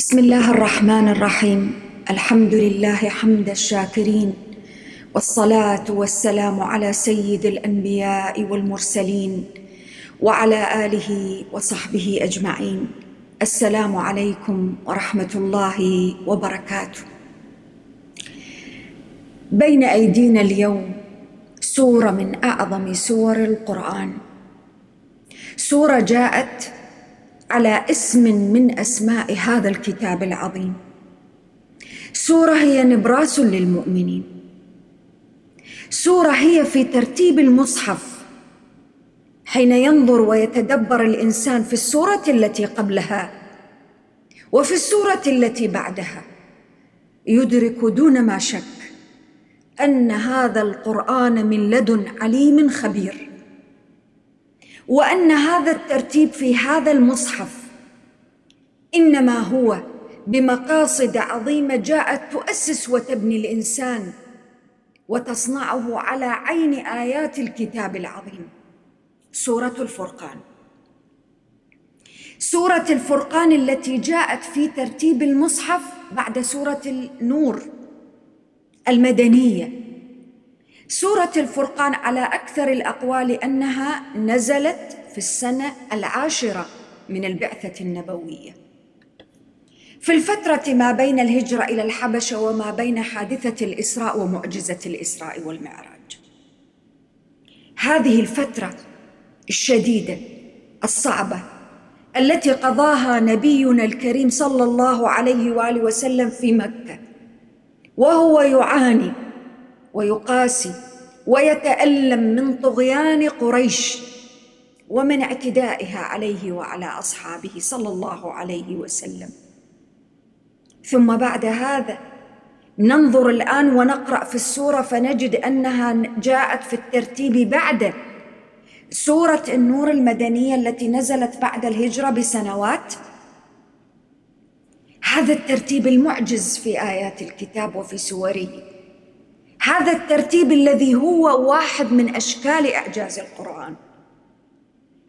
بسم الله الرحمن الرحيم. الحمد لله حمد الشاكرين والصلاة والسلام على سيد الأنبياء والمرسلين وعلى آله وصحبه أجمعين. السلام عليكم ورحمة الله وبركاته. بين أيدينا اليوم سورة من أعظم سور القرآن. سورة جاءت على اسم من أسماء هذا الكتاب العظيم. سورة هي نبراس للمؤمنين. سورة هي في ترتيب المصحف. حين ينظر ويتدبر الإنسان في السورة التي قبلها وفي السورة التي بعدها يدرك دون ما شك أن هذا القرآن من لدن عليم خبير. وأن هذا الترتيب في هذا المصحف إنما هو بمقاصد عظيمة جاءت تؤسس وتبني الإنسان وتصنعه على عين آيات الكتاب العظيم. سورة الفرقان. سورة الفرقان التي جاءت في ترتيب المصحف بعد سورة النور المدنية. سورة الفرقان على أكثر الأقوال أنها نزلت في السنة العاشرة من البعثة النبوية. في الفترة ما بين الهجرة إلى الحبشة وما بين حادثة الإسراء ومعجزة الإسراء والمعراج. هذه الفترة الشديدة الصعبة التي قضاها نبينا الكريم صلى الله عليه وآله وسلم في مكة وهو يعاني ويقاسي ويتألم من طغيان قريش ومن اعتدائها عليه وعلى أصحابه صلى الله عليه وسلم. ثم بعد هذا ننظر الآن ونقرأ في السورة فنجد أنها جاءت في الترتيب بعد سورة النور المدنية التي نزلت بعد الهجرة بسنوات. هذا الترتيب المعجز في آيات الكتاب وفي سوره. هذا الترتيب الذي هو واحد من أشكال إعجاز القرآن.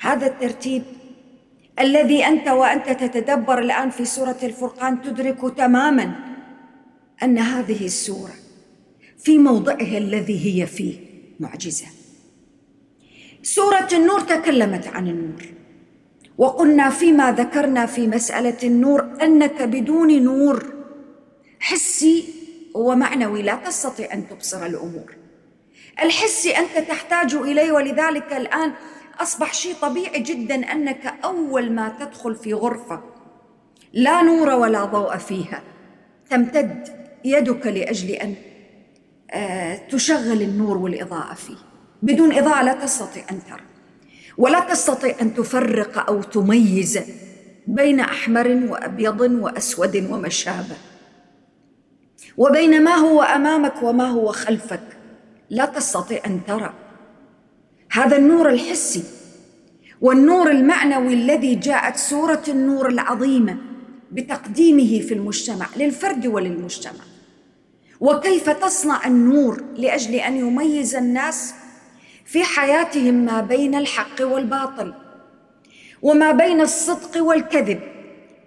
هذا الترتيب الذي أنت وأنت تتدبر الآن في سورة الفرقان تدرك تماما أن هذه السورة في موضعها الذي هي فيه معجزة. سورة النور تكلمت عن النور وقلنا فيما ذكرنا في مسألة النور أنك بدون نور حسي ومعنوي لا تستطيع أن تبصر الأمور. الحسي أنت تحتاج إليه ولذلك الآن أصبح شيء طبيعي جدا أنك أول ما تدخل في غرفة لا نور ولا ضوء فيها تمتد يدك لأجل أن آه، تشغل النور والإضاءة فيه. بدون إضاءة لا تستطيع أن ترى ولا تستطيع أن تفرق أو تميز بين أحمر وأبيض وأسود وما شابه وبين ما هو أمامك وما هو خلفك. لا تستطيع أن ترى. هذا النور الحسي والنور المعنوي الذي جاءت سورة النور العظيمة بتقديمه في المجتمع للفرد وللمجتمع. وكيف تصنع النور لأجل أن يميز الناس في حياتهم ما بين الحق والباطل وما بين الصدق والكذب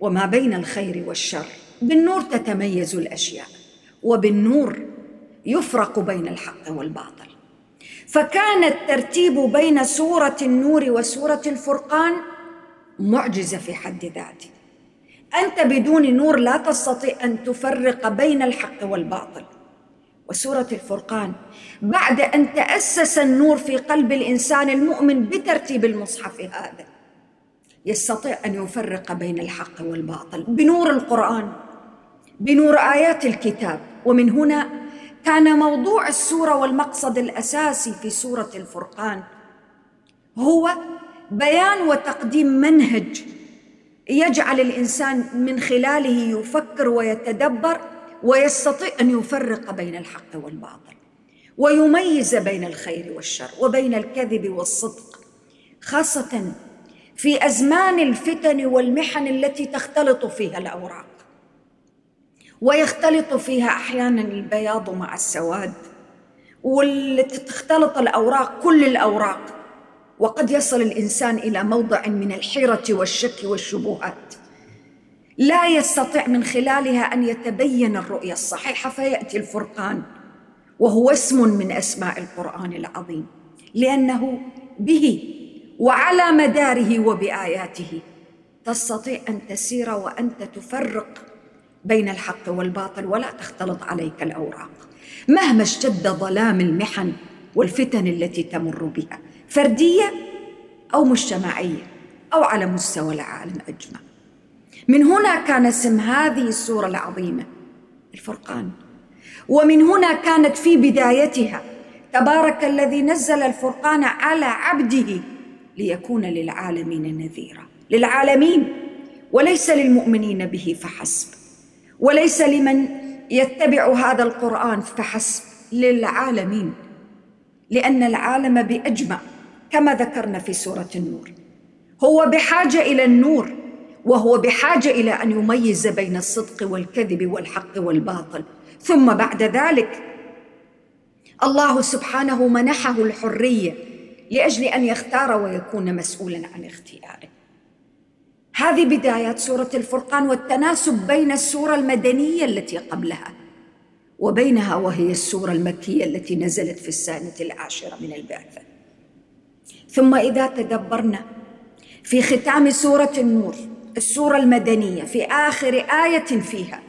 وما بين الخير والشر؟ بالنور تتميز الأشياء. وبالنور يفرق بين الحق والباطل. فكان الترتيب بين سورة النور وسورة الفرقان معجزة في حد ذاته. أنت بدون نور لا تستطيع أن تفرق بين الحق والباطل. وسورة الفرقان بعد أن تأسس النور في قلب الإنسان المؤمن بترتيب المصحف هذا يستطيع أن يفرق بين الحق والباطل. بنور القرآن بنور آيات الكتاب ومن هنا كان موضوع السورة والمقصد الأساسي في سورة الفرقان. هو بيان وتقديم منهج يجعل الإنسان من خلاله يفكر ويتدبر ويستطيع أن يفرق بين الحق والباطل ويميز بين الخير والشر وبين الكذب والصدق خاصة في أزمان الفتن والمحن التي تختلط فيها الأوراق. ويختلط فيها أحيانا البياض مع السواد وتختلط الأوراق كل الأوراق. وقد يصل الإنسان إلى موضع من الحيرة والشك والشبهات. لا يستطيع من خلالها أن يتبين الرؤية الصحيحة فيأتي الفرقان وهو اسم من أسماء القرآن العظيم. لأنه به وعلى مداره وبآياته تستطيع أن تسير وأنت تفرق بين الحق والباطل ولا تختلط عليك الأوراق. مهما اشتد ظلام المحن والفتن التي تمر بها فردية أو مجتمعية أو على مستوى العالم أجمع. من هنا كان اسم هذه السورة العظيمة الفرقان. ومن هنا كانت في بدايتها تبارك الذي نزل الفرقان على عبده ليكون للعالمين نذيرا. للعالمين وليس للمؤمنين به فحسب. وليس لمن يتبع هذا القرآن فحسب للعالمين لأن العالم بأجمع كما ذكرنا في سورة النور. هو بحاجة إلى النور وهو بحاجة إلى أن يميز بين الصدق والكذب والحق والباطل. ثم بعد ذلك الله سبحانه منحه الحرية لأجل أن يختار ويكون مسؤولا عن اختياره. هذه بدايات سورة الفرقان والتناسب بين السورة المدنية التي قبلها وبينها وهي السورة المكية التي نزلت في السنة العاشرة من البعثة. ثم إذا تدبرنا في ختام سورة النور السورة المدنية في آخر آية فيها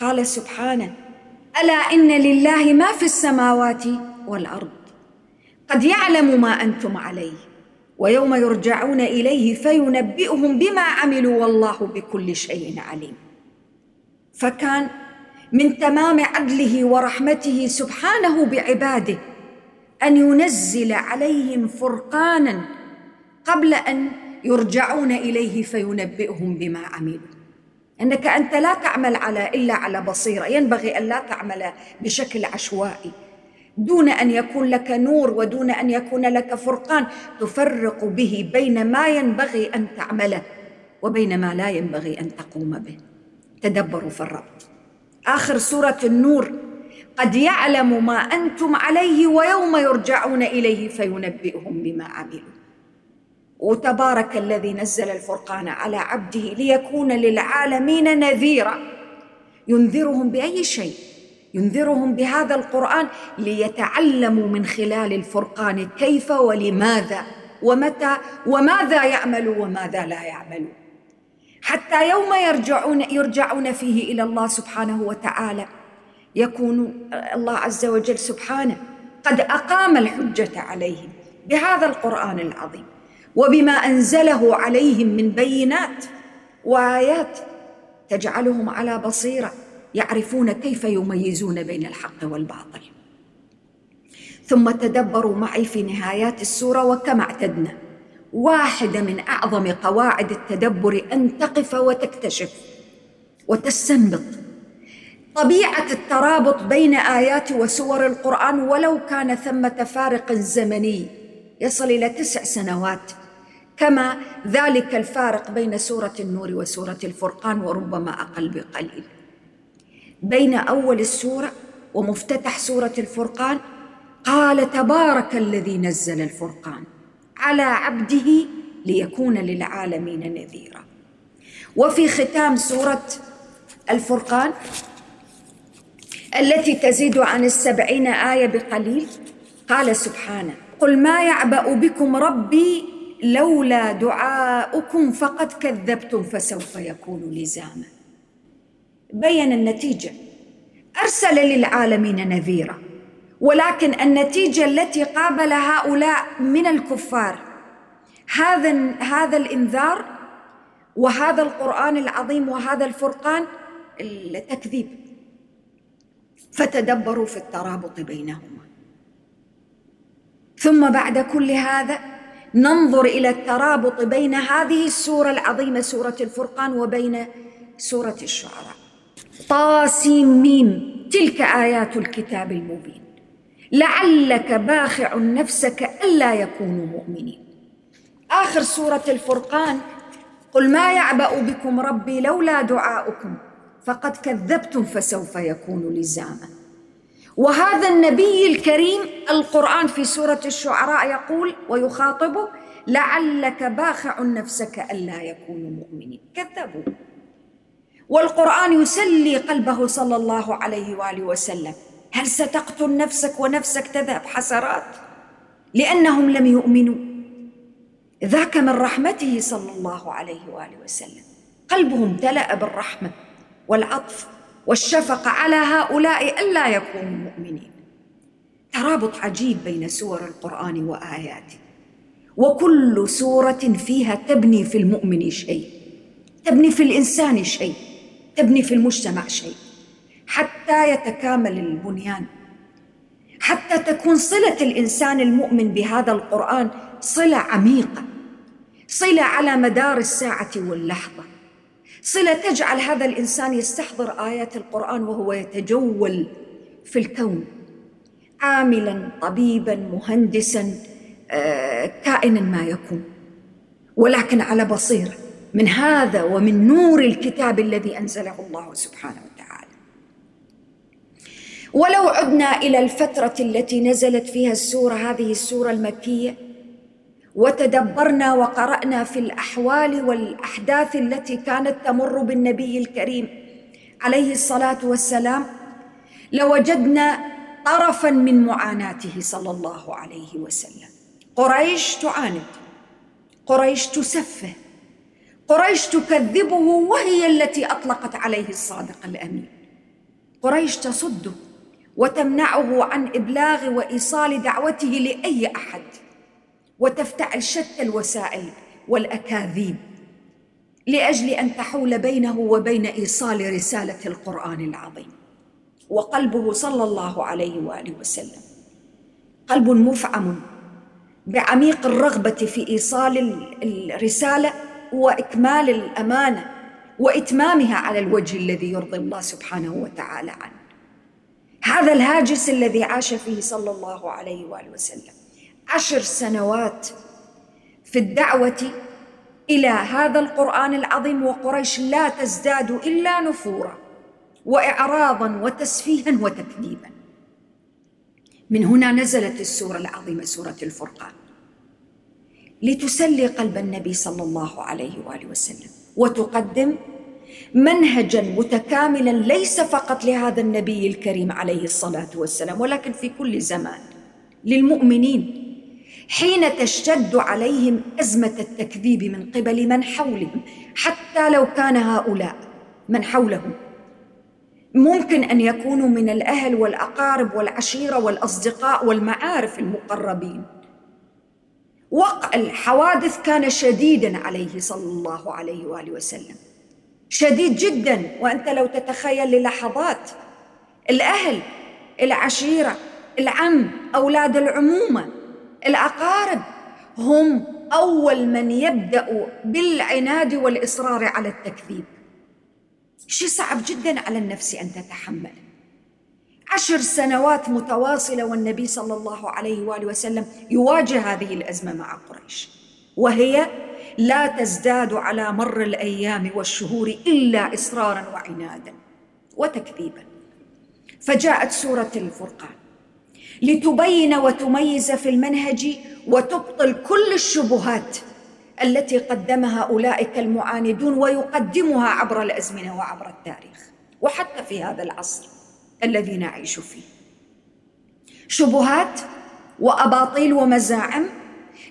قال سبحانه ألا إن لله ما في السماوات والأرض؟ قد يعلم ما أنتم عليه. ويوم يرجعون إليه فينبئهم بما عملوا والله بكل شيء عليم. فكان من تمام عدله ورحمته سبحانه بعباده أن ينزل عليهم فرقانا قبل أن يرجعون إليه فينبئهم بما عملوا. إنك أنت لا تعمل على إلا على بصيرة. ينبغي أن لا تعمل بشكل عشوائي. دون أن يكون لك نور ودون أن يكون لك فرقان تفرق به بين ما ينبغي أن تعمله وبين ما لا ينبغي أن تقوم به. تدبروا في الربط آخر سورة النور قد يعلم ما أنتم عليه ويوم يرجعون إليه فينبئهم بما عملوا. وتبارك الذي نزل الفرقان على عبده ليكون للعالمين نذيرا. ينذرهم بأي شيء؟ ينذرهم بهذا القرآن ليتعلموا من خلال الفرقان كيف ولماذا ومتى وماذا يعملوا وماذا لا يعملوا حتى يوم يرجعون يرجعون فيه إلى الله سبحانه وتعالى يكون الله عز وجل سبحانه قد أقام الحجة عليهم بهذا القرآن العظيم وبما أنزله عليهم من بينات وآيات تجعلهم على بصيرة. يعرفون كيف يميزون بين الحق والباطل. ثم تدبروا معي في نهايات السورة وكما اعتدنا. واحدة من أعظم قواعد التدبر أن تقف وتكتشف وتستنبط. طبيعة الترابط بين آيات وسور القرآن ولو كان ثمة فارق زمني يصل إلى تسع سنوات كما ذلك الفارق بين سورة النور وسورة الفرقان وربما أقل بقليل. بين أول السورة ومفتتح سورة الفرقان قال تبارك الذي نزل الفرقان على عبده ليكون للعالمين نذيرا. وفي ختام سورة الفرقان التي تزيد عن السبعين آية بقليل قال سبحانه قل ما يعبأ بكم ربي لولا دعاؤكم فقد كذبتم فسوف يكون لزاما. بين النتيجة. أرسل للعالمين نذيرا. ولكن النتيجة التي قابل هؤلاء من الكفار هذا هذا الإنذار وهذا القرآن العظيم وهذا الفرقان التكذيب. فتدبروا في الترابط بينهما. ثم بعد كل هذا ننظر إلى الترابط بين هذه السورة العظيمة سورة الفرقان وبين سورة الشعراء. طاسيم ميم تلك آيات الكتاب المبين. لعلك باخع نفسك ألا يكونوا مؤمنين. آخر سورة الفرقان قل ما يعبأ بكم ربي لولا دعاؤكم فقد كذبتم فسوف يكون لزاما. وهذا النبي الكريم القرآن في سورة الشعراء يقول ويخاطبه لعلك باخع نفسك ألا يكونوا مؤمنين. كذبوا. والقرآن يسلي قلبه صلى الله عليه وآله وسلم. هل ستقتل نفسك ونفسك تذهب حسرات؟ لأنهم لم يؤمنوا. ذاك من رحمته صلى الله عليه وآله وسلم. قلبه امتلا بالرحمة والعطف والشفقة على هؤلاء ألا يكونوا مؤمنين. ترابط عجيب بين سور القرآن وآياته. وكل سورة فيها تبني في المؤمن شيء تبني في الإنسان شيء. تبني في المجتمع شيء حتى يتكامل البنيان. حتى تكون صلة الإنسان المؤمن بهذا القرآن صلة عميقة صلة على مدار الساعة واللحظة. صلة تجعل هذا الإنسان يستحضر آيات القرآن وهو يتجول في الكون. عاملا طبيبا مهندسا آه، كائنا ما يكون. ولكن على بصيرة. من هذا ومن نور الكتاب الذي أنزله الله سبحانه وتعالى. ولو عدنا إلى الفترة التي نزلت فيها السورة هذه السورة المكية وتدبرنا وقرأنا في الأحوال والأحداث التي كانت تمر بالنبي الكريم عليه الصلاة والسلام لوجدنا طرفا من معاناته صلى الله عليه وسلم. قريش تعاند قريش تسفه قريش تكذبه وهي التي أطلقت عليه الصادق الأمين. قريش تصده وتمنعه عن إبلاغ وإيصال دعوته لأي أحد وتفتعل شتى الوسائل والأكاذيب لأجل أن تحول بينه وبين إيصال رسالة القرآن العظيم. وقلبه صلى الله عليه وآله وسلم. قلب مفعم بعميق الرغبة في إيصال الرسالة وإكمال الأمانة وإتمامها على الوجه الذي يرضي الله سبحانه وتعالى عنه. هذا الهاجس الذي عاش فيه صلى الله عليه وآله وسلم عشر سنوات في الدعوة إلى هذا القرآن العظيم وقريش لا تزداد إلا نفورا وإعراضا وتسفيها وتكذيبا. من هنا نزلت السورة العظيمة سورة الفرقان. لتسلي قلب النبي صلى الله عليه وآله وسلم. وتقدم منهجا متكاملا ليس فقط لهذا النبي الكريم عليه الصلاة والسلام ولكن في كل زمان. للمؤمنين حين تشتد عليهم أزمة التكذيب من قبل من حولهم حتى لو كان هؤلاء من حولهم ممكن أن يكونوا من الأهل والأقارب والعشيرة والأصدقاء والمعارف المقربين. وقع الحوادث كان شديدا عليه صلى الله عليه وآله وسلم. شديد جدا. وأنت لو تتخيل للحظات الأهل العشيرة العم أولاد العمومة الأقارب هم أول من يبدأ بالعناد والإصرار على التكذيب. شيء صعب جدا على النفس أن تتحمله عشر سنوات متواصلة والنبي صلى الله عليه وآله وسلم يواجه هذه الأزمة مع قريش. وهي لا تزداد على مر الأيام والشهور إلا إصرارا وعنادا وتكذيبا. فجاءت سورة الفرقان. لتبين وتميز في المنهج وتبطل كل الشبهات التي قدمها أولئك المعاندون ويقدمها عبر الأزمنة وعبر التاريخ. وحتى في هذا العصر الذي نعيش فيه. شبهات وأباطيل ومزاعم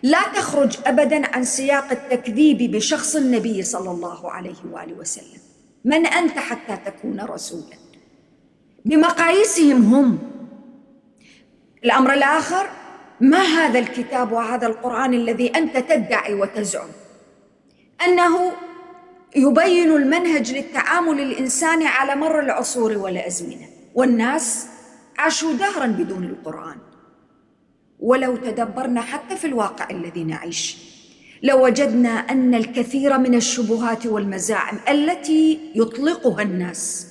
لا تخرج ابدا عن سياق التكذيب بشخص النبي صلى الله عليه وآله وسلم. من أنت حتى تكون رسولا؟ بمقاييسهم هم. الأمر الآخر ما هذا الكتاب وهذا القرآن الذي أنت تدعي وتزعم؟ أنه يبين المنهج للتعامل الإنساني على مر العصور والأزمنة. والناس عاشوا دهرا بدون القرآن. ولو تدبرنا حتى في الواقع الذي نعيش لوجدنا أن الكثير من الشبهات والمزاعم التي يطلقها الناس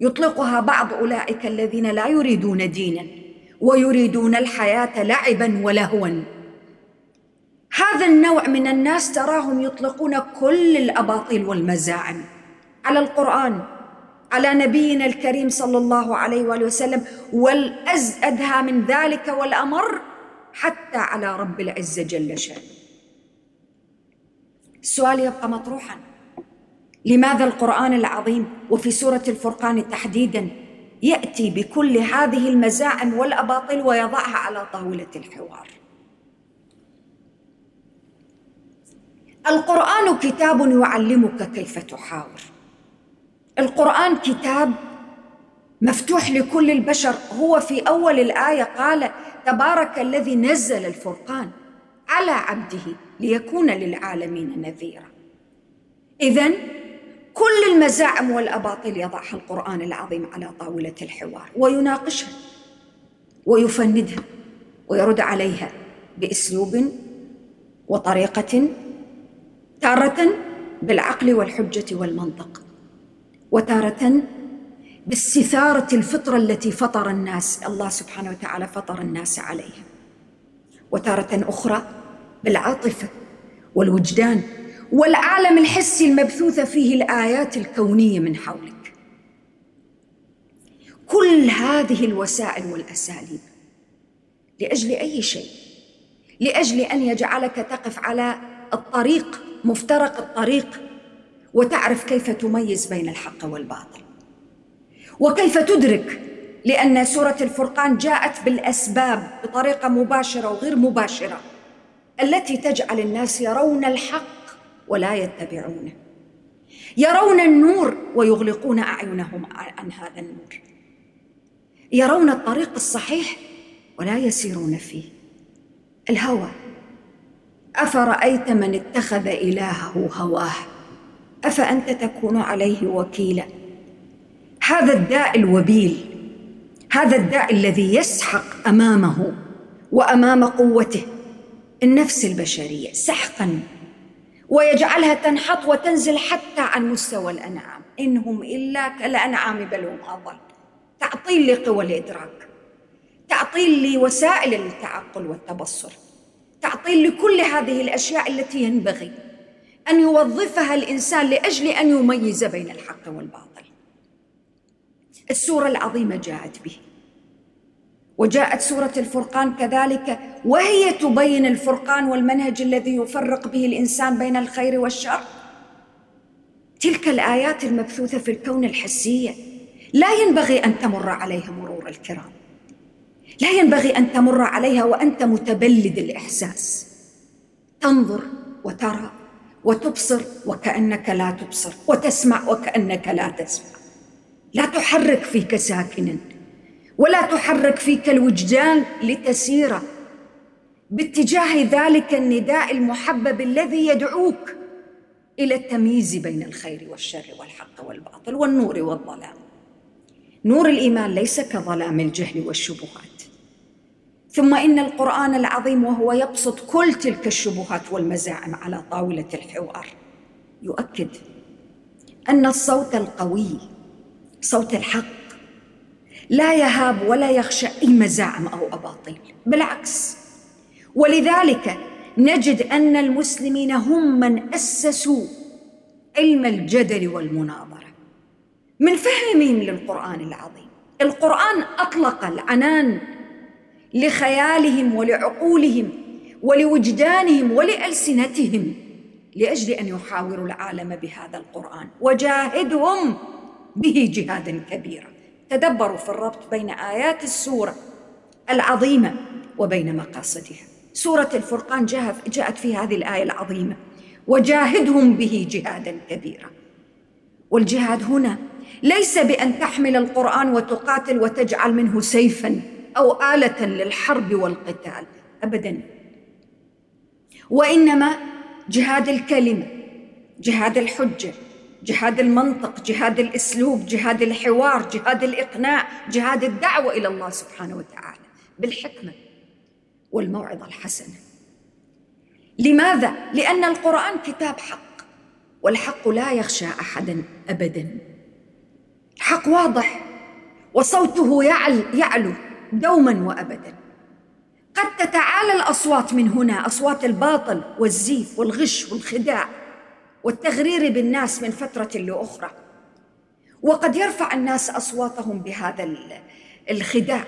يطلقها بعض أولئك الذين لا يريدون دينا ويريدون الحياة لعبا ولهوا. هذا النوع من الناس تراهم يطلقون كل الأباطيل والمزاعم على القرآن. على نبينا الكريم صلى الله عليه وآله وسلم والأزأدها من ذلك والأمر حتى على رب العزة جل شأنه. السؤال يبقى مطروحا. لماذا القرآن العظيم وفي سورة الفرقان تحديدا يأتي بكل هذه المزاعم والأباطيل ويضعها على طاولة الحوار؟ القرآن كتاب يعلمك كيف تحاور. القرآن كتاب مفتوح لكل البشر. هو في أول الآية قال تبارك الذي نزل الفرقان على عبده ليكون للعالمين نذيرا. اذا كل المزاعم والأباطيل يضعها القرآن العظيم على طاولة الحوار ويناقشها ويفندها ويرد عليها بأسلوب وطريقة تارة بالعقل والحجة والمنطق. وتارة باستثارة الفطرة التي فطر الناس الله سبحانه وتعالى فطر الناس عليها. وتارة أخرى بالعاطفه والوجدان والعالم الحسي المبثوثه فيه الآيات الكونية من حولك. كل هذه الوسائل والأساليب لأجل أي شيء؟ لأجل أن يجعلك تقف على الطريق مفترق الطريق وتعرف كيف تميز بين الحق والباطل. وكيف تدرك لأن سورة الفرقان جاءت بالأسباب بطريقة مباشرة وغير مباشرة التي تجعل الناس يرون الحق ولا يتبعونه. يرون النور ويغلقون أعينهم عن هذا النور. يرون الطريق الصحيح ولا يسيرون فيه. الهوى أفرأيت من اتخذ إلهه هواه؟ أفأنت تكون عليه وكيلا؟ هذا الداء الوبيل هذا الداء الذي يسحق أمامه وأمام قوته النفس البشرية سحقا ويجعلها تنحط وتنزل حتى عن مستوى الأنعام. إنهم إلا كالأنعام بل هم أضل. تعطيل لقوى الإدراك تعطيل لوسائل التعقل والتبصر تعطيل لكل هذه الأشياء التي ينبغي. أن يوظفها الإنسان لأجل أن يميز بين الحق والباطل. السورة العظيمة جاءت به. وجاءت سورة الفرقان كذلك. وهي تبين الفرقان والمنهج الذي يفرق به الإنسان بين الخير والشر. تلك الآيات المبثوثة في الكون الحسية. لا ينبغي أن تمر عليها مرور الكرام. لا ينبغي أن تمر عليها وأنت متبلد الإحساس. تنظر وترى. وتبصر وكأنك لا تبصر وتسمع وكأنك لا تسمع. لا تحرك فيك ساكنا ولا تحرك فيك الوجدان لتسير. باتجاه ذلك النداء المحبب الذي يدعوك إلى التمييز بين الخير والشر والحق والباطل والنور والظلام. نور الإيمان ليس كظلام الجهل والشبهات. ثم إن القرآن العظيم وهو يبسط كل تلك الشبهات والمزاعم على طاولة الحوار. يؤكد أن الصوت القوي صوت الحق لا يهاب ولا يخشى أي مزاعم أو أباطيل بالعكس. ولذلك نجد أن المسلمين هم من أسسوا علم الجدل والمناظرة. من فهمهم للقرآن العظيم. القرآن أطلق العنان لخيالهم ولعقولهم ولوجدانهم ولألسنتهم لأجل أن يحاوروا العالم بهذا القرآن. وجاهدهم به جهادا كبيرا. تدبروا في الربط بين آيات السورة العظيمة وبين مقاصدها. سورة الفرقان جاءت في هذه الآية العظيمة. وجاهدهم به جهادا كبيرا. والجهاد هنا ليس بأن تحمل القرآن وتقاتل وتجعل منه سيفا. أو آلة للحرب والقتال. ابدا. وإنما جهاد الكلمة جهاد الحجة جهاد المنطق جهاد الأسلوب جهاد الحوار جهاد الإقناع جهاد الدعوة إلى الله سبحانه وتعالى بالحكمة والموعظة الحسنة. لماذا؟ لأن القرآن كتاب حق والحق لا يخشى احدا ابدا. الحق واضح وصوته يعل يعلو. دوما وابدا. قد تتعالى الأصوات من هنا أصوات الباطل والزيف والغش والخداع والتغرير بالناس من فترة لأخرى. وقد يرفع الناس أصواتهم بهذا الخداع.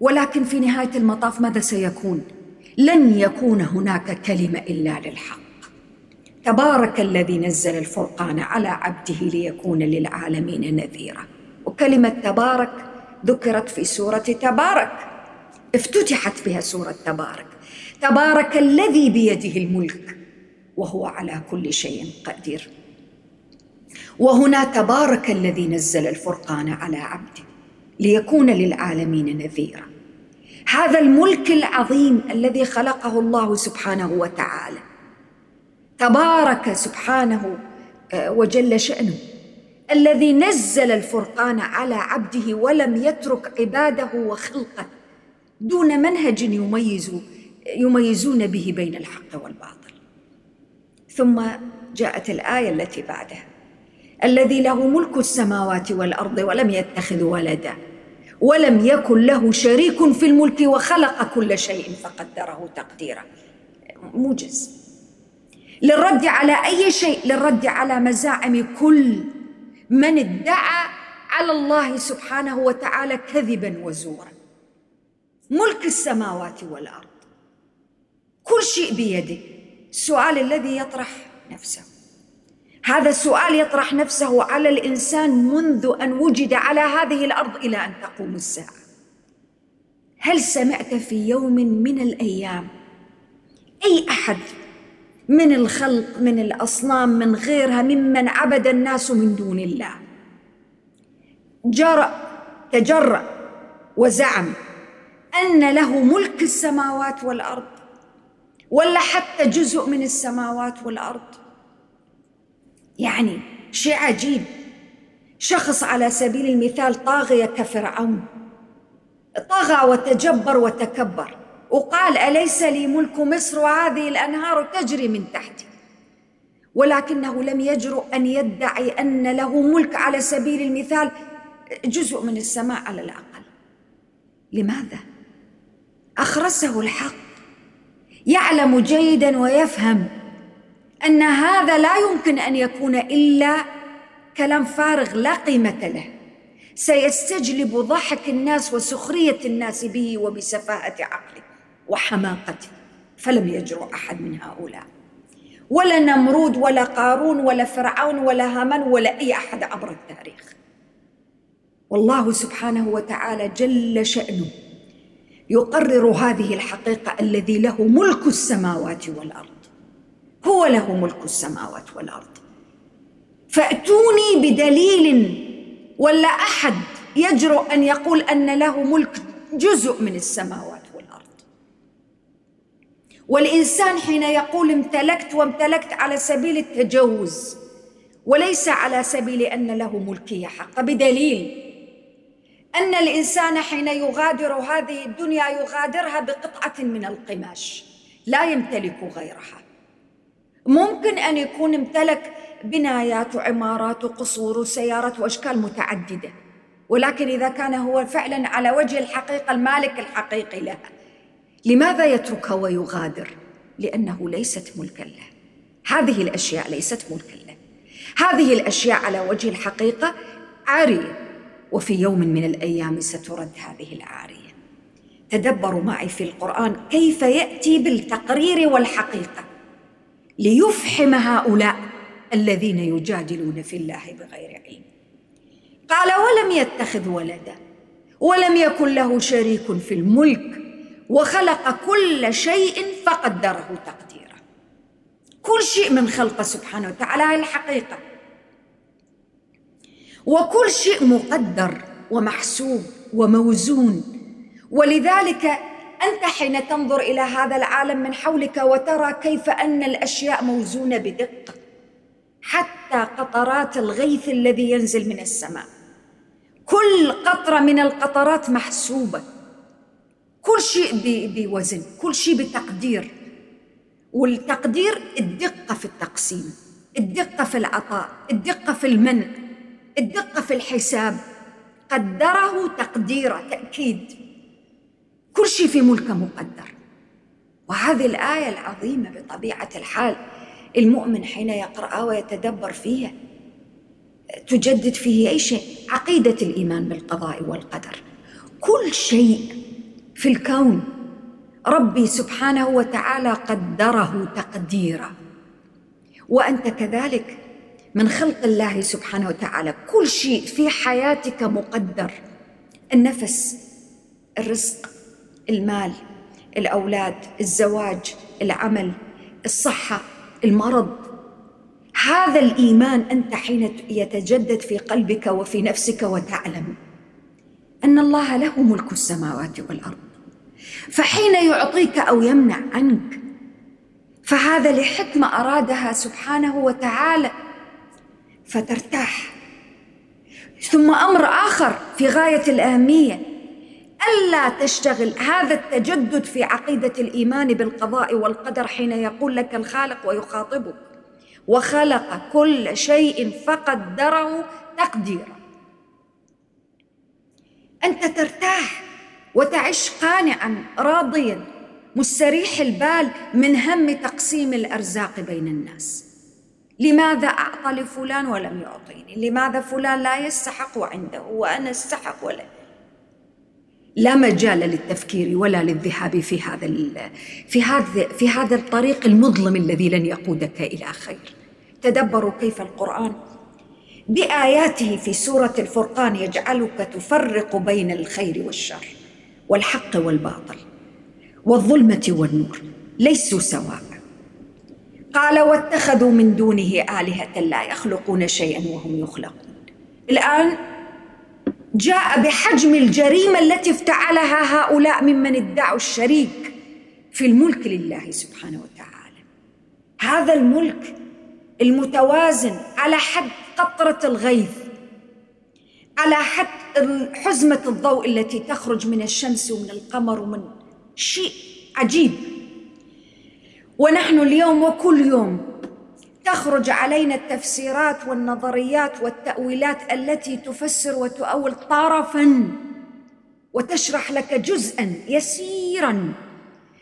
ولكن في نهاية المطاف ماذا سيكون؟ لن يكون هناك كلمة إلا للحق. تبارك الذي نزل الفرقان على عبده ليكون للعالمين نذيرا. وكلمة تبارك ذكرت في سورة تبارك. افتتحت بها سورة تبارك. تبارك الذي بيده الملك وهو على كل شيء قدير. وهنا تبارك الذي نزل الفرقان على عبده ليكون للعالمين نذيرا. هذا الملك العظيم الذي خلقه الله سبحانه وتعالى. تبارك سبحانه آه، وجل شأنه. الذي نزل الفرقان على عبده ولم يترك عباده وخلقه دون منهج يميز يميزون به بين الحق والباطل. ثم جاءت الآية التي بعدها. الذي له ملك السماوات والأرض ولم يتخذ ولدا ولم يكن له شريك في الملك وخلق كل شيء فقدره تقديرا. موجز. للرد على أي شيء؟ للرد على مزاعم كل من ادعى على الله سبحانه وتعالى كذبا وزورا. ملك السماوات والأرض. كل شيء بيده. السؤال الذي يطرح نفسه. هذا السؤال يطرح نفسه على الإنسان منذ أن وجد على هذه الأرض إلى أن تقوم الساعة. هل سمعت في يوم من الأيام أي أحد من الخلق من الأصنام من غيرها ممن عبد الناس من دون الله. جرأ تجرأ وزعم أن له ملك السماوات والأرض ولا حتى جزء من السماوات والأرض. يعني شيء عجيب. شخص على سبيل المثال طاغية كفرعون طغى وتجبر وتكبر. وقال أليس لي ملك مصر وهذه الأنهار تجري من تحتي؟ ولكنه لم يجرؤ أن يدعي أن له ملك على سبيل المثال جزء من السماء على الأقل. لماذا؟ أخرسه الحق. يعلم جيدا ويفهم أن هذا لا يمكن أن يكون إلا كلام فارغ لا قيمة له. سيستجلب ضحك الناس وسخرية الناس به وبسفاهة عقله. وحماقته فلم يجرؤ أحد من هؤلاء. ولا نمرود ولا قارون ولا فرعون ولا هامان ولا أي أحد عبر التاريخ. والله سبحانه وتعالى جل شأنه يقرر هذه الحقيقة الذي له ملك السماوات والأرض. هو له ملك السماوات والأرض. فأتوني بدليل ولا أحد يجرؤ أن يقول أن له ملك جزء من السماوات. والارض والإنسان حين يقول امتلكت وامتلكت على سبيل التجوز وليس على سبيل أن له ملكية حقه بدليل أن الإنسان حين يغادر هذه الدنيا يغادرها بقطعة من القماش لا يمتلك غيرها. ممكن أن يكون امتلك بنايات وعمارات وقصور وسيارات وأشكال متعددة ولكن إذا كان هو فعلا على وجه الحقيقة المالك الحقيقي لها. لماذا يتركها ويغادر؟ لأنه ليست ملكا له. هذه الأشياء ليست ملكا له. هذه الأشياء على وجه الحقيقة عارية. وفي يوم من الأيام سترد هذه العارية. تدبروا معي في القرآن كيف يأتي بالتقرير والحقيقة. ليفحم هؤلاء الذين يجادلون في الله بغير علم. قال ولم يتخذ ولدا ولم يكن له شريك في الملك وخلق كل شيء فقدره تقديرا. كل شيء من خلقه سبحانه وتعالى هذه الحقيقة. وكل شيء مقدر ومحسوب وموزون. ولذلك أنت حين تنظر إلى هذا العالم من حولك وترى كيف أن الأشياء موزونة بدقة. حتى قطرات الغيث الذي ينزل من السماء. كل قطرة من القطرات محسوبة. كل شيء بوزن كل شيء بتقدير والتقدير الدقة في التقسيم الدقة في العطاء الدقة في المنع الدقة في الحساب. قدره تقديره تأكيد. كل شيء في ملكه مقدر. وهذه الآية العظيمة بطبيعة الحال المؤمن حين يقرأها ويتدبر فيها تجدد فيه أي شيء عقيدة الإيمان بالقضاء والقدر. كل شيء في الكون. ربي سبحانه وتعالى قدره تقديرا وأنت كذلك من خلق الله سبحانه وتعالى. كل شيء في حياتك مقدر. النفس الرزق المال الأولاد الزواج العمل الصحة المرض. هذا الإيمان أنت حين يتجدد في قلبك وفي نفسك وتعلم أن الله له ملك السماوات والأرض. فحين يعطيك أو يمنع عنك فهذا لحكمة أرادها سبحانه وتعالى فترتاح. ثم أمر آخر في غاية الاهميه ألا تشتغل هذا التجدد في عقيدة الإيمان بالقضاء والقدر حين يقول لك الخالق ويخاطبك وخلق كل شيء فقدره تقديرا. أنت ترتاح. وتعيش قانعا راضيا. مستريح البال من هم تقسيم الأرزاق بين الناس. لماذا أعطى لفلان ولم يعطيني؟ لماذا فلان لا يستحق وعنده وأنا أستحق ولا؟ لا مجال للتفكير ولا للذهاب في هذا في هذا في هذا الطريق المظلم الذي لن يقودك إلى خير. تدبروا كيف القرآن؟ بآياته في سورة الفرقان يجعلك تفرق بين الخير والشر. والحق والباطل والظلمة والنور ليسوا سواء. قال واتخذوا من دونه آلهة لا يخلقون شيئا وهم يخلقون. الآن جاء بحجم الجريمة التي افتعلها هؤلاء ممن ادعوا الشريك في الملك لله سبحانه وتعالى. هذا الملك المتوازن على حد قطرة الغيث على حد حزمة الضوء التي تخرج من الشمس ومن القمر ومن شيء عجيب. ونحن اليوم وكل يوم تخرج علينا التفسيرات والنظريات والتأويلات التي تفسر وتؤول طرفا وتشرح لك جزءا يسيرا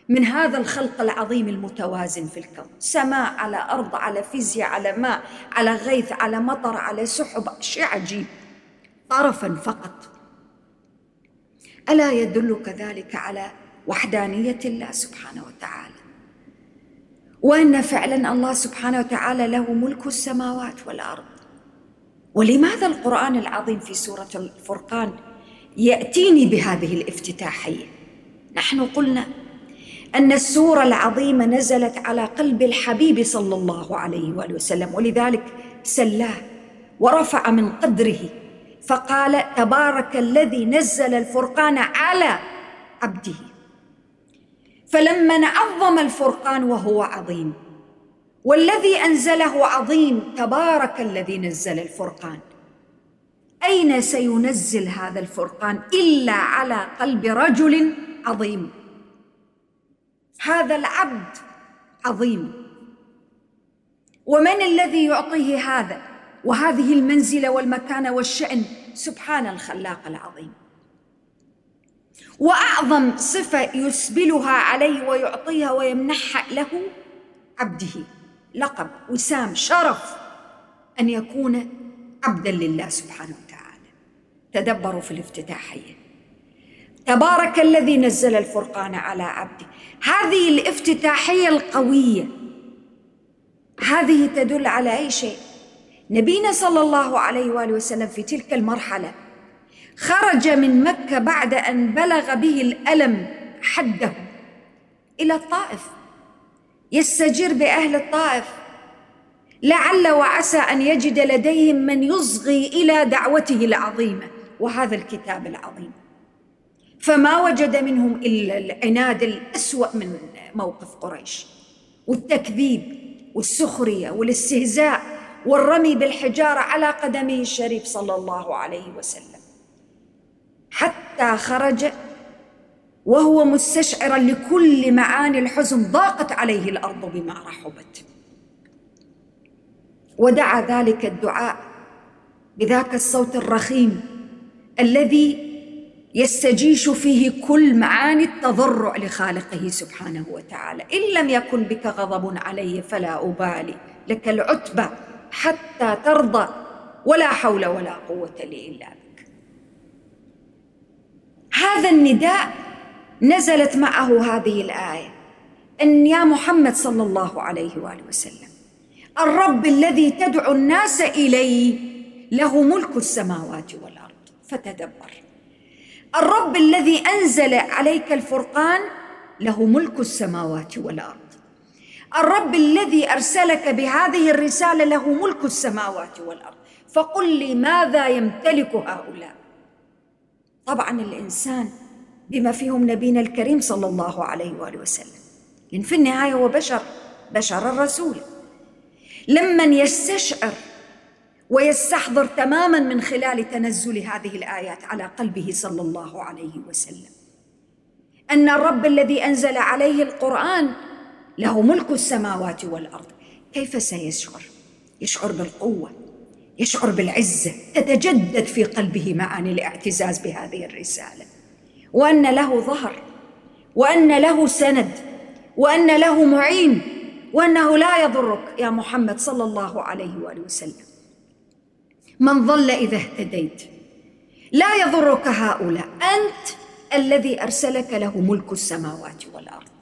من هذا الخلق العظيم المتوازن في الكون. سماء على أرض على فيزياء على ماء على غيث على مطر على سحب. شيء عجيب. طرفا فقط. ألا يدلك ذلك على وحدانية الله سبحانه وتعالى؟ وأن فعلا الله سبحانه وتعالى له ملك السماوات والأرض. ولماذا القرآن العظيم في سورة الفرقان يأتيني بهذه الافتتاحية؟ نحن قلنا أن السورة العظيمة نزلت على قلب الحبيب صلى الله عليه وآله وسلم ولذلك سلاه ورفع من قدره فقال تبارك الذي نزل الفرقان على عبده. فلما عظم الفرقان وهو عظيم. والذي أنزله عظيم تبارك الذي نزل الفرقان. أين سينزل هذا الفرقان إلا على قلب رجل عظيم؟ هذا العبد عظيم. ومن الذي يعطيه هذا؟ وهذه المنزلة والمكانه والشأن سبحان الخلاق العظيم. وأعظم صفة يسبلها عليه ويعطيها ويمنحها له عبده لقب وسام شرف أن يكون عبدا لله سبحانه وتعالى. تدبروا في الافتتاحية. تبارك الذي نزل الفرقان على عبده. هذه الافتتاحية القوية. هذه تدل على أي شيء؟ نبينا صلى الله عليه وآله وسلم في تلك المرحلة خرج من مكة بعد أن بلغ به الألم حده إلى الطائف يستجير بأهل الطائف. لعل وعسى أن يجد لديهم من يصغي إلى دعوته العظيمة وهذا الكتاب العظيم. فما وجد منهم إلا العناد الأسوأ من موقف قريش والتكذيب والسخرية والاستهزاء. والرمي بالحجارة على قدمه الشريف صلى الله عليه وسلم. حتى خرج وهو مستشعرا لكل معاني الحزن ضاقت عليه الأرض بما رحبت. ودعا ذلك الدعاء بذاك الصوت الرخيم الذي يستجيش فيه كل معاني التضرع لخالقه سبحانه وتعالى. إن لم يكن بك غضب علي فلا أبالي. لك العتبى حتى ترضى. ولا حول ولا قوة لي إلا بك. هذا النداء نزلت معه هذه الآية. أن يا محمد صلى الله عليه وآله وسلم الرب الذي تدعو الناس إليه له ملك السماوات والأرض. فتدبر. الرب الذي أنزل عليك الفرقان له ملك السماوات والأرض. الرب الذي أرسلك بهذه الرسالة له ملك السماوات والأرض. فقل لي ماذا يمتلك هؤلاء؟ طبعا الإنسان بما فيهم نبينا الكريم صلى الله عليه وآله وسلم. لأن في النهاية هو بشر بشر الرسول. لمن يستشعر ويستحضر تماما من خلال تنزل هذه الآيات على قلبه صلى الله عليه وسلم. أن الرب الذي أنزل عليه القرآن له ملك السماوات والأرض. كيف سيشعر؟ يشعر بالقوة يشعر بالعزة تتجدد في قلبه معاني الاعتزاز بهذه الرسالة. وأن له ظهر وأن له سند وأن له معين وأنه لا يضرك يا محمد صلى الله عليه وآله وسلم. من ضل إذا اهتديت لا يضرك هؤلاء. أنت الذي أرسلك له ملك السماوات والأرض.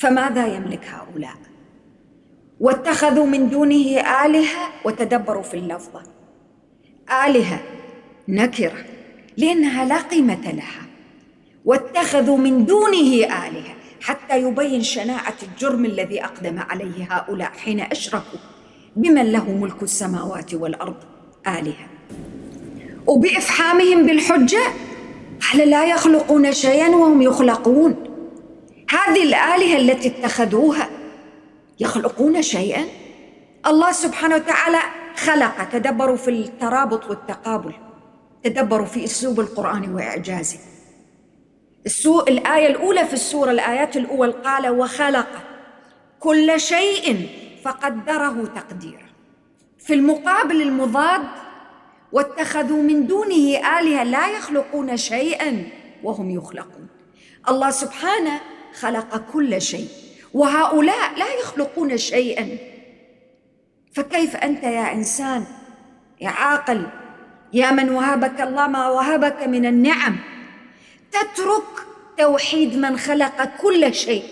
فماذا يملك هؤلاء؟ واتخذوا من دونه آلهة وتدبروا في اللفظه آلهة نكرة لأنها لا قيمة لها. واتخذوا من دونه آلهة حتى يبين شناعة الجرم الذي أقدم عليه هؤلاء حين أشركوا بمن له ملك السماوات والأرض آلهة. وبإفحامهم بالحجة قال لا يخلقون شيئا وهم يخلقون؟ هذه الآلهة التي اتخذوها يخلقون شيئا؟ الله سبحانه وتعالى خلق تدبروا في الترابط والتقابل تدبروا في أسلوب القرآن وإعجازه. السوء الآية الأولى في السورة الآيات الأول قال وخلق كل شيء فقدره تقديرا. في المقابل المضاد واتخذوا من دونه آلهة لا يخلقون شيئا وهم يخلقون. الله سبحانه خلق كل شيء وهؤلاء لا يخلقون شيئا. فكيف أنت يا إنسان يا عاقل يا من وهبك الله ما وهبك من النعم تترك توحيد من خلق كل شيء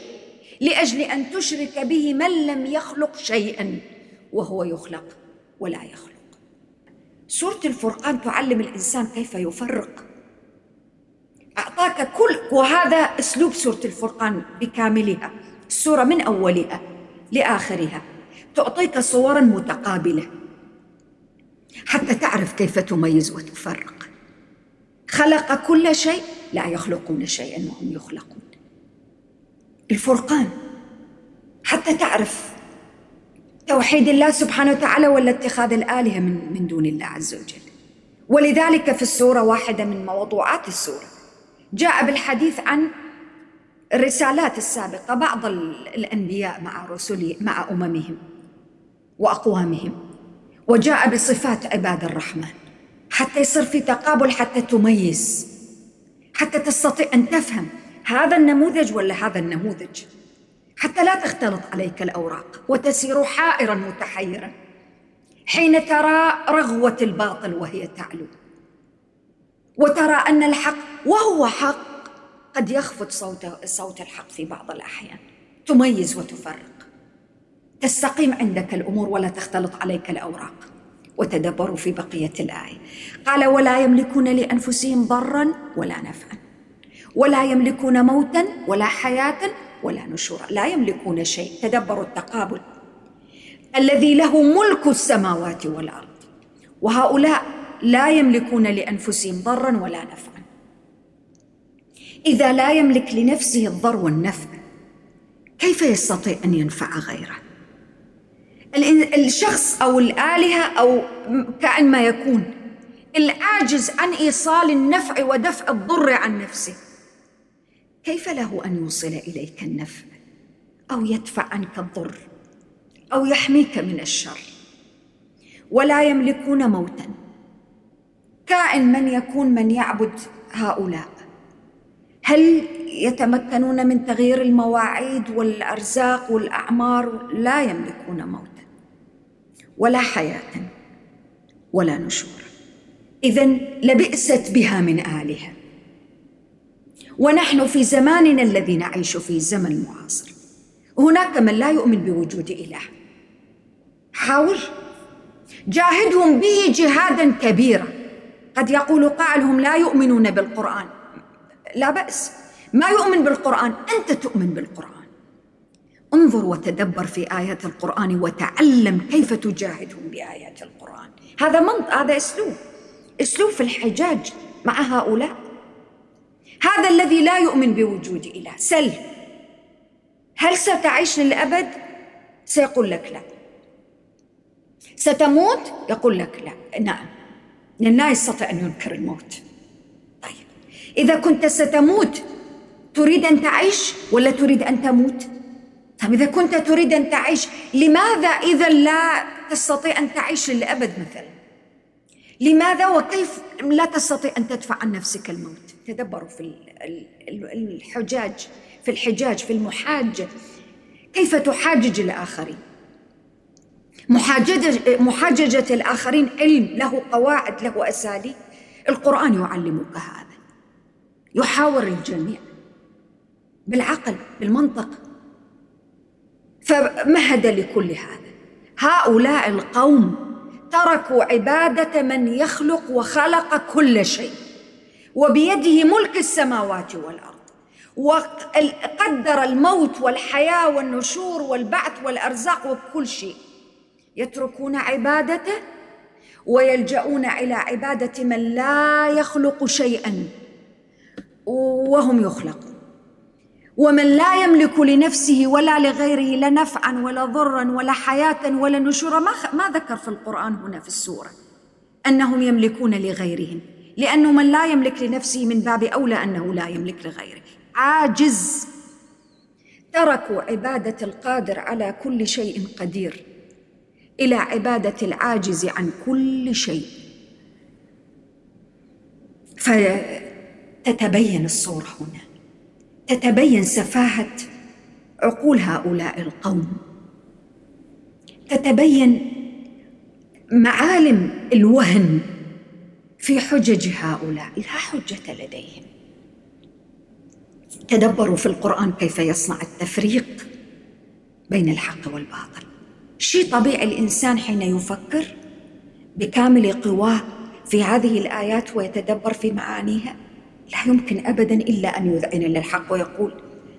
لأجل أن تشرك به من لم يخلق شيئا وهو يخلق ولا يخلق. سورة الفرقان تعلم الإنسان كيف يفرق. أعطاك كل وهذا أسلوب سورة الفرقان بكاملها السوره من أولها لآخرها تعطيك صورا متقابلة حتى تعرف كيف تميز وتفرق. خلق كل شيء لا يخلقون شيئا وهم يخلقون. الفرقان حتى تعرف توحيد الله سبحانه وتعالى ولا اتخاذ الآلهة من, من دون الله عز وجل. ولذلك في السورة واحدة من موضوعات السورة. جاء بالحديث عن الرسالات السابقة بعض الأنبياء مع رسل مع أممهم وأقوامهم وجاء بصفات عباد الرحمن حتى يصير في تقابل حتى تميز حتى تستطيع أن تفهم هذا النموذج ولا هذا النموذج. حتى لا تختلط عليك الأوراق وتسير حائرا متحيرا حين ترى رغوة الباطل وهي تعلو وترى أن الحق وهو حق. قد يخفت صوت صوت الحق في بعض الأحيان. تميز وتفرق. تستقيم عندك الأمور ولا تختلط عليك الأوراق. وتدبروا في بقية الآية. قال ولا يملكون لأنفسهم ضرا ولا نفعا. ولا يملكون موتا ولا حياة ولا نشورا. لا يملكون شيء. تدبروا التقابل. الذي له ملك السماوات والأرض. وهؤلاء لا يملكون لأنفسهم ضرا ولا نفعا. إذا لا يملك لنفسه الضر والنفع كيف يستطيع أن ينفع غيره؟ الشخص أو الآلهة أو كائن ما يكون العاجز عن إيصال النفع ودفع الضر عن نفسه كيف له أن يوصل إليك النفع؟ أو يدفع عنك الضر أو يحميك من الشر. ولا يملكون موتا كائن من يكون من يعبد هؤلاء؟ هل يتمكنون من تغيير المواعيد والأرزاق والأعمار؟ لا يملكون موتا ولا حياة ولا نشور. اذا لبئست بها من آلهة. ونحن في زماننا الذي نعيش فيه الزمن المعاصر هناك من لا يؤمن بوجود إله. حاول. جاهدهم به جهادا كبيرا. قد يقول قائلهم لا يؤمنون بالقرآن. لا بأس. ما يؤمن بالقرآن أنت تؤمن بالقرآن. انظر وتدبر في آيات القرآن وتعلم كيف تجاهدهم بآيات القرآن. هذا منطق هذا أسلوب. أسلوب في الحجاج مع هؤلاء. هذا الذي لا يؤمن بوجود إله. سل. هل ستعيش للأبد؟ سيقول لك لا. ستموت؟ يقول لك لا. نعم. لأن لا يستطيع أن ينكر الموت. إذا كنت ستموت تريد أن تعيش ولا تريد أن تموت؟ طيب إذا كنت تريد أن تعيش لماذا إذا لا تستطيع أن تعيش للأبد مثلا؟ لماذا وكيف لا تستطيع أن تدفع عن نفسك الموت؟ تدبروا في الحجاج في الحجاج في المحاجة كيف تحاجج الآخرين محاججة, محاججة الآخرين علم له قواعد له أساليب القرآن يعلمك هذا يحاور الجميع بالعقل بالمنطق. فمهد لكل هذا. هؤلاء القوم تركوا عبادة من يخلق وخلق كل شيء. وبيده ملك السماوات والأرض. وقدر الموت والحياة والنشور والبعث والأرزاق وكل شيء. يتركون عبادته ويلجؤون إلى عبادة من لا يخلق شيئا. وهم يخلقون ومن لا يملك لنفسه ولا لغيره لا نفعا ولا ضرا ولا حياة ولا نشورا ما, ما ذكر في القرآن هنا في السورة أنهم يملكون لغيرهم لأنه من لا يملك لنفسه من باب أولى أنه لا يملك لغيره. عاجز. تركوا عبادة القادر على كل شيء قدير إلى عبادة العاجز عن كل شيء. فتتبين الصورة هنا. تتبين سفاهة عقول هؤلاء القوم. تتبين معالم الوهن في حجج هؤلاء. لا حجة لديهم. تدبروا في القرآن كيف يصنع التفريق بين الحق والباطل. شيء طبيعي الإنسان حين يفكر؟ بكامل قواه في هذه الآيات ويتدبر في معانيها؟ لا يمكن أبدا إلا أن يذعن للحق ويقول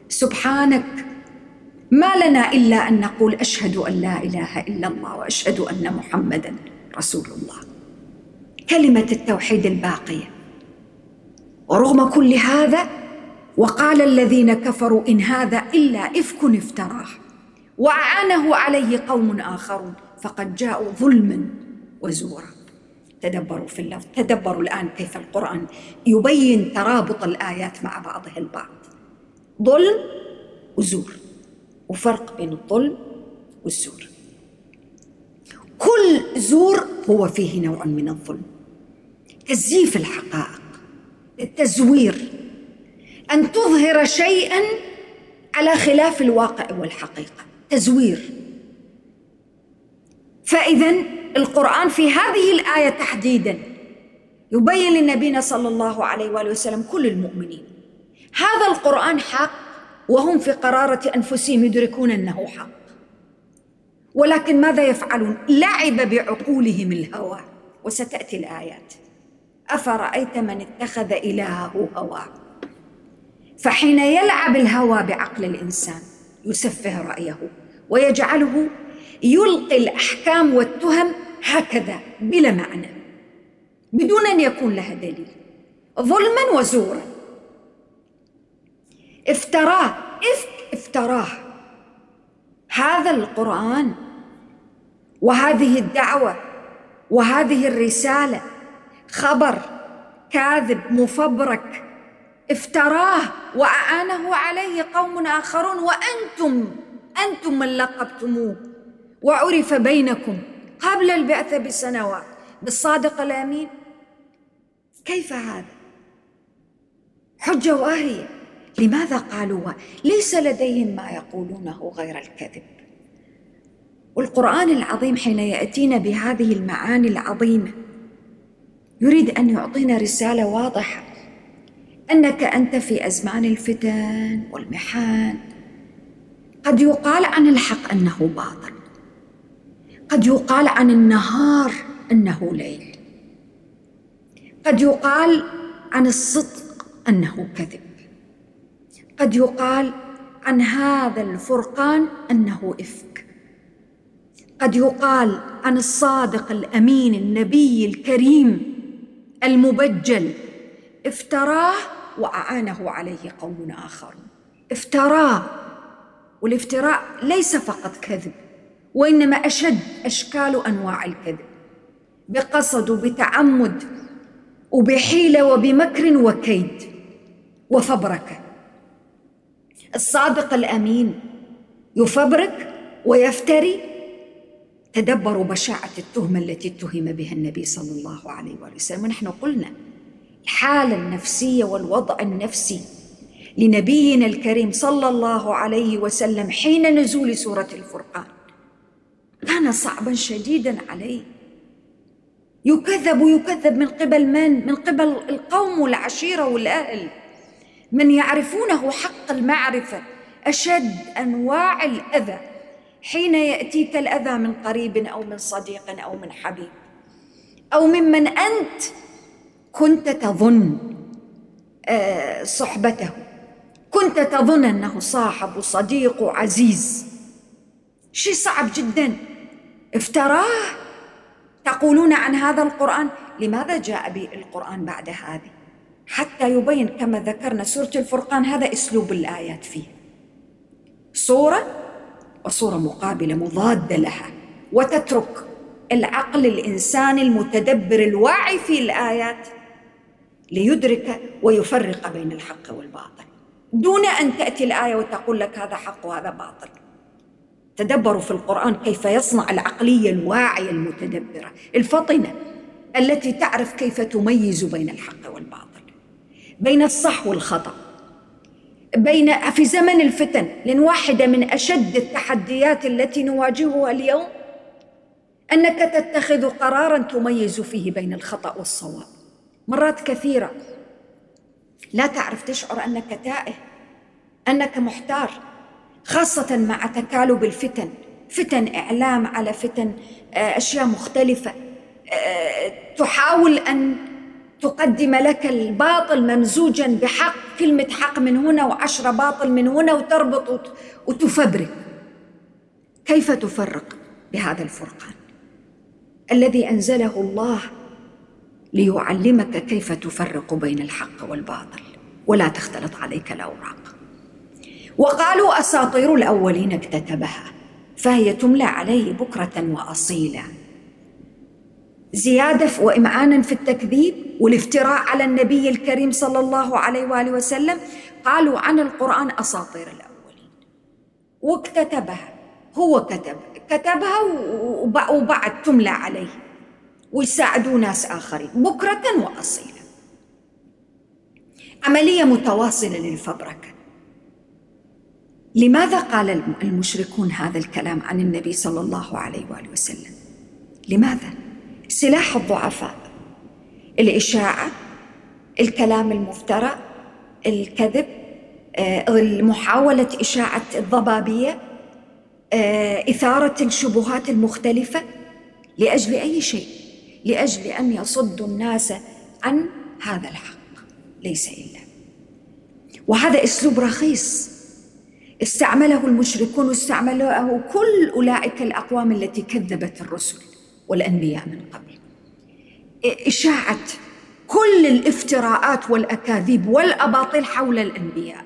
سبحانك ما لنا إلا أن نقول أشهد أن لا إله إلا الله وأشهد أن محمدا رسول الله. كلمة التوحيد الباقية. ورغم كل هذا وقال الذين كفروا إن هذا إلا إفك افتراه وأعانه عليه قوم آخرون فقد جاءوا ظلما وزورا. تدبروا في اللفظ تدبروا الآن كيف القرآن يبين ترابط الآيات مع بعضها البعض. ظلم وزور وفرق بين الظلم والزور. كل زور هو فيه نوع من الظلم. تزييف الحقائق التزوير أن تظهر شيئا على خلاف الواقع والحقيقة. تزوير. فاذا القرآن في هذه الآية تحديدا. يبين لنبينا صلى الله عليه وآله وسلم كل المؤمنين. هذا القرآن حق وهم في قرارة أنفسهم يدركون أنه حق. ولكن ماذا يفعلون؟ لعب بعقولهم الهوى. وستأتي الآيات. أفرأيت من اتخذ إلهه هواه فحين يلعب الهوى بعقل الإنسان يسفه رأيه ويجعله يلقي الأحكام والتهم هكذا بلا معنى. بدون أن يكون لها دليل. ظلما وزورا. افتراه إفك افتراه. هذا القرآن وهذه الدعوة وهذه الرسالة خبر كاذب مفبرك. افتراه وأعانه عليه قوم آخرون وأنتم أنتم من لقبتموه. وعرف بينكم قبل البعثه بسنوات. بالصادق الأمين. كيف هذا؟ حجة واهيه لماذا قالوا؟ ليس لديهم ما يقولونه غير الكذب. والقرآن العظيم حين يأتينا بهذه المعاني العظيمة يريد أن يعطينا رسالة واضحة. أنك أنت في أزمان الفتن والمحن. قد يقال عن الحق أنه باطل. قد يقال عن النهار أنه ليل. قد يقال عن الصدق أنه كذب. قد يقال عن هذا الفرقان أنه إفك. قد يقال عن الصادق الأمين النبي الكريم المبجل. افتراه وأعانه عليه قوم آخرون. افتراه. والافتراء ليس فقط كذب. وإنما أشد أشكال أنواع الكذب بقصد وبتعمد وبحيلة وبمكر وكيد وفبركه الصادق الأمين يفبرك ويفتري. تدبروا بشاعة التهمة التي اتهم بها النبي صلى الله عليه واله وسلم. ونحن قلنا الحالة النفسية والوضع النفسي لنبينا الكريم صلى الله عليه وسلم حين نزول سورة الفرقان. كان صعبا شديدا عليه يكذب ويكذب من قبل من؟ من قبل القوم والعشيرة والأهل. من يعرفونه حق المعرفة أشد أنواع الأذى. حين يأتيك الأذى من قريب أو من صديق أو من حبيب. أو ممن أنت كنت تظن آه، صحبته. كنت تظن أنه صاحب وصديق وعزيز شيء صعب جدا. افتراه. تقولون عن هذا القرآن؟ لماذا جاء بالقران بعد هذه؟ حتى يبين كما ذكرنا سورة الفرقان هذا أسلوب الآيات فيه. صورة؟ وصورة مقابلة مضادة لها. وتترك العقل الانساني المتدبر الواعي في الآيات ليدرك ويفرق بين الحق والباطل. دون أن تأتي الآية وتقول لك هذا حق وهذا باطل. تدبروا في القرآن كيف يصنع العقلية الواعية المتدبرة الفطنه التي تعرف كيف تميز بين الحق والباطل بين الصح والخطأ بين في زمن الفتن لأن واحدة من أشد التحديات التي نواجهها اليوم أنك تتخذ قرارا تميز فيه بين الخطأ والصواب. مرات كثيرة لا تعرف تشعر أنك تائه أنك محتار خاصة مع تكالب الفتن. فتن إعلام على فتن آه، أشياء مختلفة. آه، تحاول أن تقدم لك الباطل ممزوجا بحق كلمة حق من هنا وعشرة باطل من هنا وتربط وتفبرك. كيف تفرق بهذا الفرقان؟ الذي أنزله الله ليعلمك كيف تفرق بين الحق والباطل. ولا تختلط عليك الأوراق. وقالوا أساطير الأولين اكتتبها فهي تملى عليه بكرة وأصيلا. زيادة وإمعانا في التكذيب والافتراء على النبي الكريم صلى الله عليه وآله وسلم قالوا عن القرآن أساطير الأولين. واكتتبها هو كتب كتبها وبعد تملى عليه. ويساعدوا ناس آخرين بكرة وأصيلا. عملية متواصلة للفبركة. لماذا قال المشركون هذا الكلام عن النبي صلى الله عليه وآله وسلم؟ لماذا؟ سلاح الضعفاء الإشاعة الكلام المفترى الكذب آه، محاولة إشاعة الضبابية آه، إثارة الشبهات المختلفة؟ لأجل أي شيء؟ لأجل أن يصدوا الناس عن هذا الحق ليس إلا. وهذا أسلوب رخيص. استعمله المشركون واستعمله كل أولئك الأقوام التي كذبت الرسل والأنبياء من قبل. إشاعة كل الافتراءات والأكاذيب والأباطيل حول الأنبياء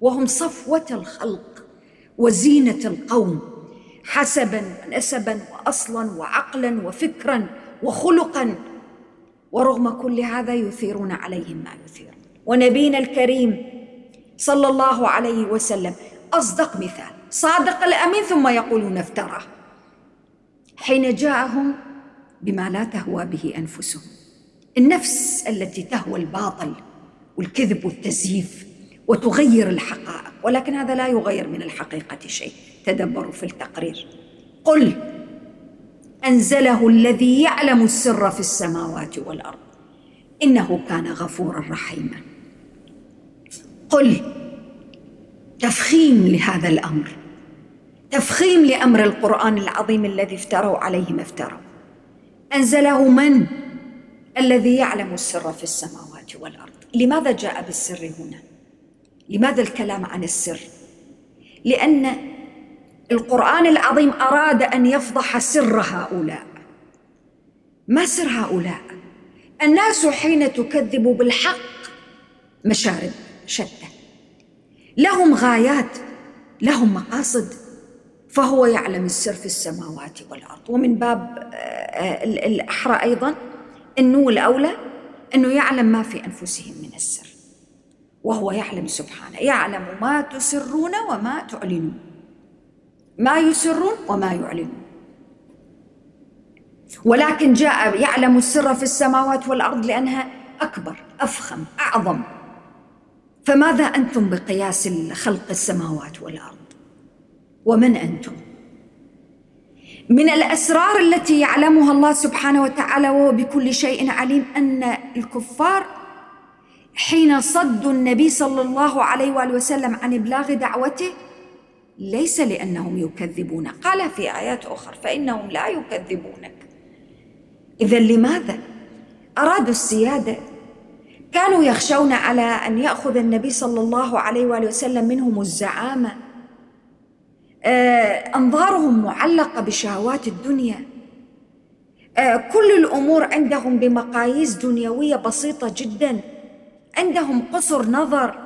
وهم صفوة الخلق وزينة القوم حسبا ونسبا وأصلا وعقلا وفكرا وخلقا ورغم كل هذا يثيرون عليهم ما يثيرون ونبينا الكريم صلى الله عليه وسلم. أصدق مثال. صادق الأمين ثم يقولون افتراه. حين جاءهم بما لا تهوى به أنفسهم. النفس التي تهوى الباطل والكذب والتزييف وتغير الحقائق. ولكن هذا لا يغير من الحقيقة شيء. تدبروا في التقرير. قل أنزله الذي يعلم السر في السماوات والأرض. إنه كان غفورا رحيما. قل تفخيم لهذا الأمر. تفخيم لأمر القرآن العظيم الذي افتروا عليه ما افتروا. أنزله من؟ الذي يعلم السر في السماوات والأرض. لماذا جاء بالسر هنا؟ لماذا الكلام عن السر؟ لأن القرآن العظيم أراد أن يفضح سر هؤلاء. ما سر هؤلاء؟ الناس حين تكذب بالحق مشارب شتى لهم غايات لهم مقاصد. فهو يعلم السر في السماوات والأرض. ومن باب آه، الأحرى أيضا إنه الأولى إنه يعلم ما في أنفسهم من السر. وهو يعلم سبحانه. يعلم ما تسرون وما تعلنون. ما يسرون وما يعلنون. ولكن جاء يعلم السر في السماوات والأرض لأنها أكبر أفخم أعظم. فماذا أنتم بقياس خلق السماوات والأرض؟ ومن أنتم؟ من الأسرار التي يعلمها الله سبحانه وتعالى وهو بكل شيء عليم أن الكفار حين صدوا النبي صلى الله عليه وآله وسلم عن إبلاغ دعوته ليس لأنهم يكذبون. قال في آيات أخرى فإنهم لا يكذبونك. اذا لماذا أرادوا السيادة كانوا يخشون على أن يأخذ النبي صلى الله عليه وآله وسلم منهم الزعامة. آه، أنظارهم معلقة بشهوات الدنيا. آه، كل الأمور عندهم بمقاييس دنيوية بسيطة جدا. عندهم قصر نظر.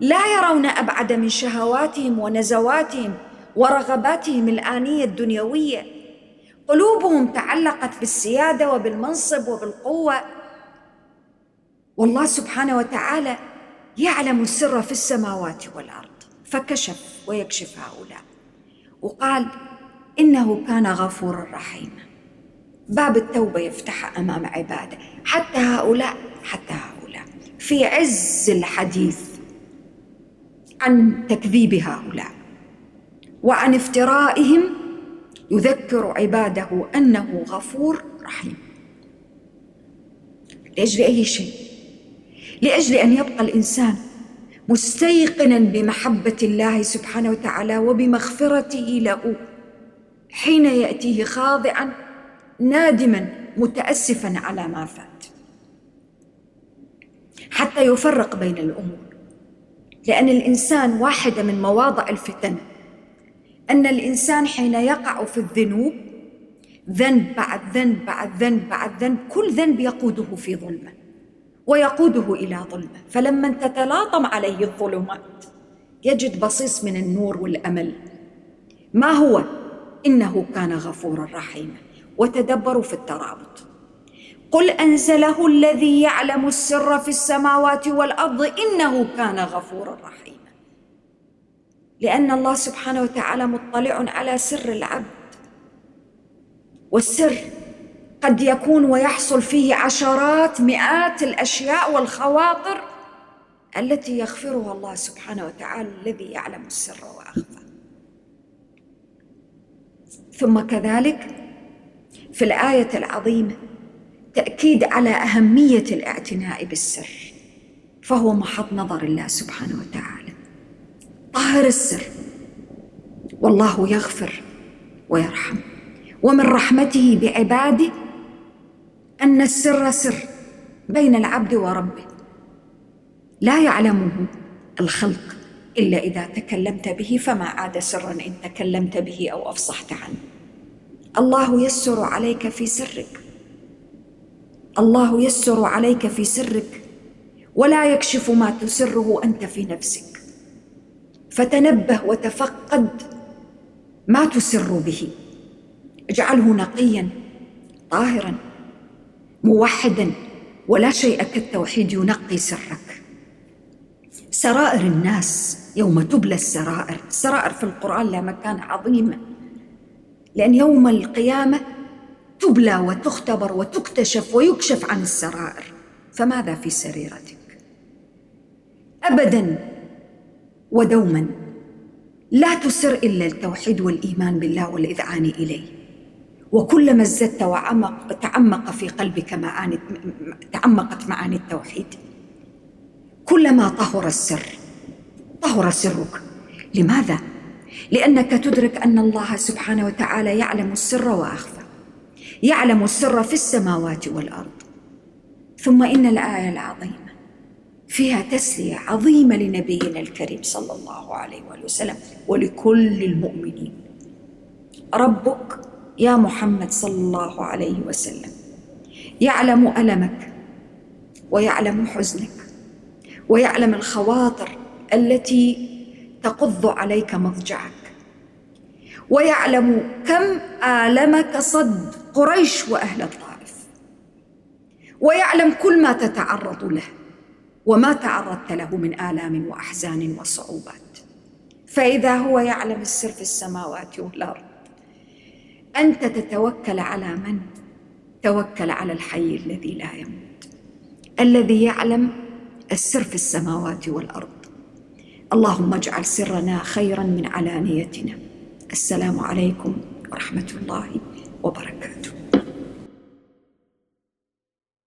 لا يرون أبعد من شهواتهم ونزواتهم ورغباتهم الآنية الدنيوية. قلوبهم تعلقت بالسيادة وبالمنصب وبالقوة. والله سبحانه وتعالى يعلم السر في السماوات والأرض فكشف ويكشف هؤلاء. وقال إنه كان غفورا رحيما. باب التوبة يفتح أمام عباده حتى هؤلاء حتى هؤلاء. في عز الحديث عن تكذيب هؤلاء وعن افترائهم يذكر عباده أنه غفور رحيم. لاجل اي شيء؟ لأجل أن يبقى الإنسان مستيقنا بمحبة الله سبحانه وتعالى وبمغفرته له حين يأتيه خاضعا نادما متاسفا على ما فات. حتى يفرق بين الأمور. لأن الإنسان واحدة من مواضع الفتن. أن الإنسان حين يقع في الذنوب ذنب بعد ذنب بعد ذنب بعد ذنب كل ذنب يقوده في ظلمة. ويقوده إلى ظلمه فلما تتلاطم عليه الظلمات يجد بصيص من النور والأمل. ما هو؟ إنه كان غفورا رحيما. وتدبروا في الترابط. قل أنزله الذي يعلم السر في السماوات والأرض إنه كان غفورا رحيما. لأن الله سبحانه وتعالى مطلع على سر العبد. والسر قد يكون ويحصل فيه عشرات مئات الأشياء والخواطر التي يغفرها الله سبحانه وتعالى الذي يعلم السر وأخفى. ثم كذلك في الآية العظيمة تأكيد على أهمية الاعتناء بالسر فهو محط نظر الله سبحانه وتعالى. طهر السر والله يغفر ويرحم ومن رحمته بعباده أن السر سر بين العبد وربه. لا يعلمه الخلق إلا إذا تكلمت به فما عاد سرا إن تكلمت به أو أفصحت عنه. الله يسر عليك في سرك. الله يسر عليك في سرك ولا يكشف ما تسره أنت في نفسك. فتنبه وتفقد ما تسر به. اجعله نقيا طاهرا. موحدا ولا شيء كالتوحيد ينقي سرك. سرائر الناس يوم تبلى السرائر. السرائر في القرآن لها مكان عظيم لأن يوم القيامة تبلى وتختبر وتكتشف ويكشف عن السرائر. فماذا في سريرتك؟ أبدا ودوما لا تسر إلا التوحيد والإيمان بالله والإذعان إليه. وكلما ازددت وعمق تعمق في قلبك معاني تعمقت معاني التوحيد. كلما طهر السر طهر سرك. لماذا؟ لأنك تدرك أن الله سبحانه وتعالى يعلم السر وأخفى. يعلم السر في السماوات والأرض. ثم إن الآية العظيمة فيها تسلية عظيمة لنبينا الكريم صلى الله عليه واله وسلم ولكل المؤمنين. ربك يا محمد صلى الله عليه وسلم يعلم ألمك ويعلم حزنك ويعلم الخواطر التي تقض عليك مضجعك ويعلم كم آلمك صد قريش وأهل الطائف ويعلم كل ما تتعرض له وما تعرضت له من آلام وأحزان وصعوبات. فإذا هو يعلم السر في السماوات والأرض أنت تتوكل على من؟ توكل على الحي الذي لا يموت الذي يعلم السر في السماوات والأرض. اللهم اجعل سرنا خيرا من علانيتنا. السلام عليكم ورحمة الله وبركاته.